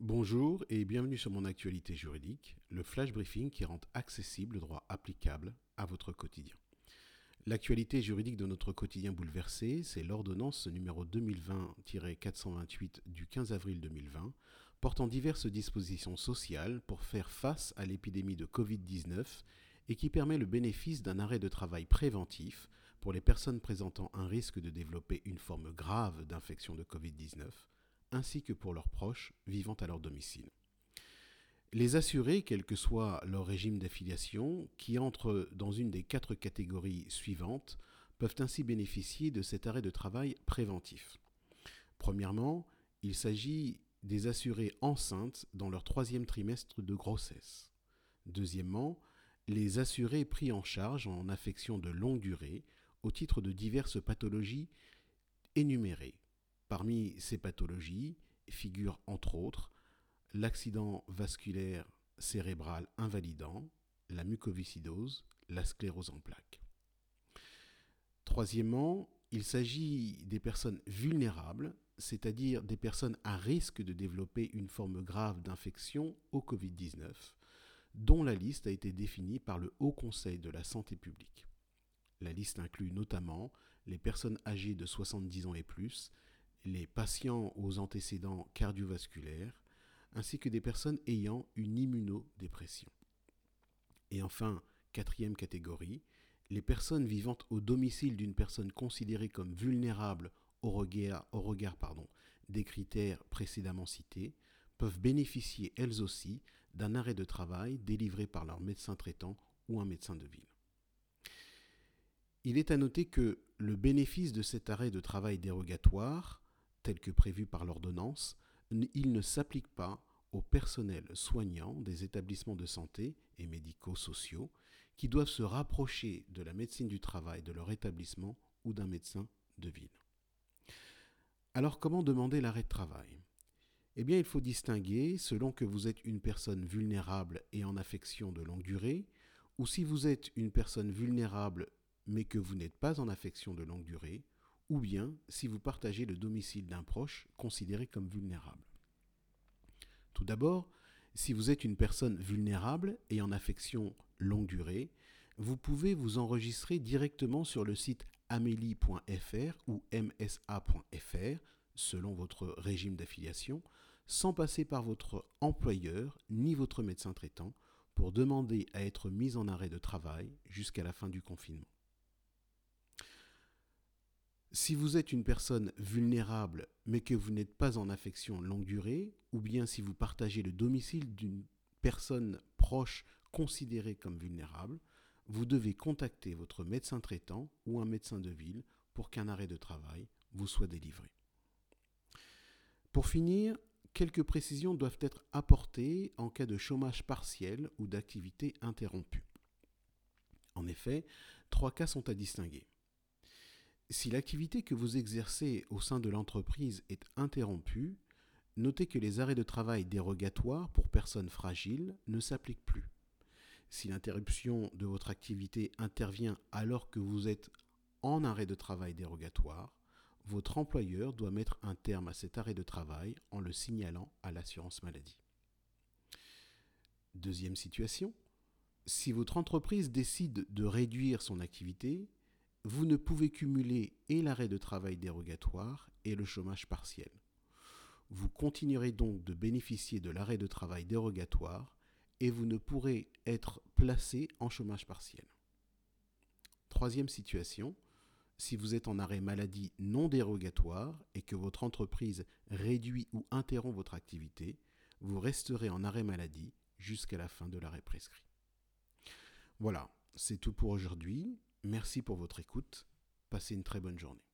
Bonjour et bienvenue sur mon actualité juridique, le flash briefing qui rend accessible le droit applicable à votre quotidien. L'actualité juridique de notre quotidien bouleversé, c'est l'ordonnance numéro 2020-428 du 15 avril 2020 portant diverses dispositions sociales pour faire face à l'épidémie de Covid-19 et qui permet le bénéfice d'un arrêt de travail préventif pour les personnes présentant un risque de développer une forme grave d'infection de Covid-19, ainsi que pour leurs proches vivant à leur domicile. Les assurés, quel que soit leur régime d'affiliation, qui entrent dans une des quatre catégories suivantes, peuvent ainsi bénéficier de cet arrêt de travail préventif. Premièrement, il s'agit des assurés enceintes dans leur troisième trimestre de grossesse. Deuxièmement, les assurés pris en charge en affection de longue durée au titre de diverses pathologies énumérées. Parmi ces pathologies figurent entre autres l'accident vasculaire cérébral invalidant, la mucoviscidose, la sclérose en plaques. Troisièmement, il s'agit des personnes vulnérables, c'est-à-dire des personnes à risque de développer une forme grave d'infection au Covid-19, dont la liste a été définie par le Haut Conseil de la Santé publique. La liste inclut notamment les personnes âgées de 70 ans et plus, les patients aux antécédents cardiovasculaires, ainsi que des personnes ayant une immunodépression. Et enfin, quatrième catégorie, les personnes vivant au domicile d'une personne considérée comme vulnérable au regard, des critères précédemment cités peuvent bénéficier elles aussi d'un arrêt de travail délivré par leur médecin traitant ou un médecin de ville. Il est à noter que le bénéfice de cet arrêt de travail dérogatoire, tel que prévu par l'ordonnance, il ne s'applique pas au personnel soignant des établissements de santé et médico-sociaux qui doivent se rapprocher de la médecine du travail de leur établissement ou d'un médecin de ville. Alors comment demander l'arrêt de travail? Eh bien il faut distinguer selon que vous êtes une personne vulnérable et en affection de longue durée, ou si vous êtes une personne vulnérable mais que vous n'êtes pas en affection de longue durée, ou bien si vous partagez le domicile d'un proche considéré comme vulnérable. Tout d'abord, si vous êtes une personne vulnérable et en affection longue durée, vous pouvez vous enregistrer directement sur le site amélie.fr ou msa.fr, selon votre régime d'affiliation, sans passer par votre employeur ni votre médecin traitant, pour demander à être mis en arrêt de travail jusqu'à la fin du confinement. Si vous êtes une personne vulnérable mais que vous n'êtes pas en affection longue durée, ou bien si vous partagez le domicile d'une personne proche considérée comme vulnérable, vous devez contacter votre médecin traitant ou un médecin de ville pour qu'un arrêt de travail vous soit délivré. Pour finir, quelques précisions doivent être apportées en cas de chômage partiel ou d'activité interrompue. En effet, trois cas sont à distinguer. Si l'activité que vous exercez au sein de l'entreprise est interrompue, notez que les arrêts de travail dérogatoires pour personnes fragiles ne s'appliquent plus. Si l'interruption de votre activité intervient alors que vous êtes en arrêt de travail dérogatoire, votre employeur doit mettre un terme à cet arrêt de travail en le signalant à l'assurance maladie. Deuxième situation, si votre entreprise décide de réduire son activité, vous ne pouvez cumuler et l'arrêt de travail dérogatoire et le chômage partiel. Vous continuerez donc de bénéficier de l'arrêt de travail dérogatoire et vous ne pourrez être placé en chômage partiel. Troisième situation, si vous êtes en arrêt maladie non dérogatoire et que votre entreprise réduit ou interrompt votre activité, vous resterez en arrêt maladie jusqu'à la fin de l'arrêt prescrit. Voilà, c'est tout pour aujourd'hui. Merci pour votre écoute. Passez une très bonne journée.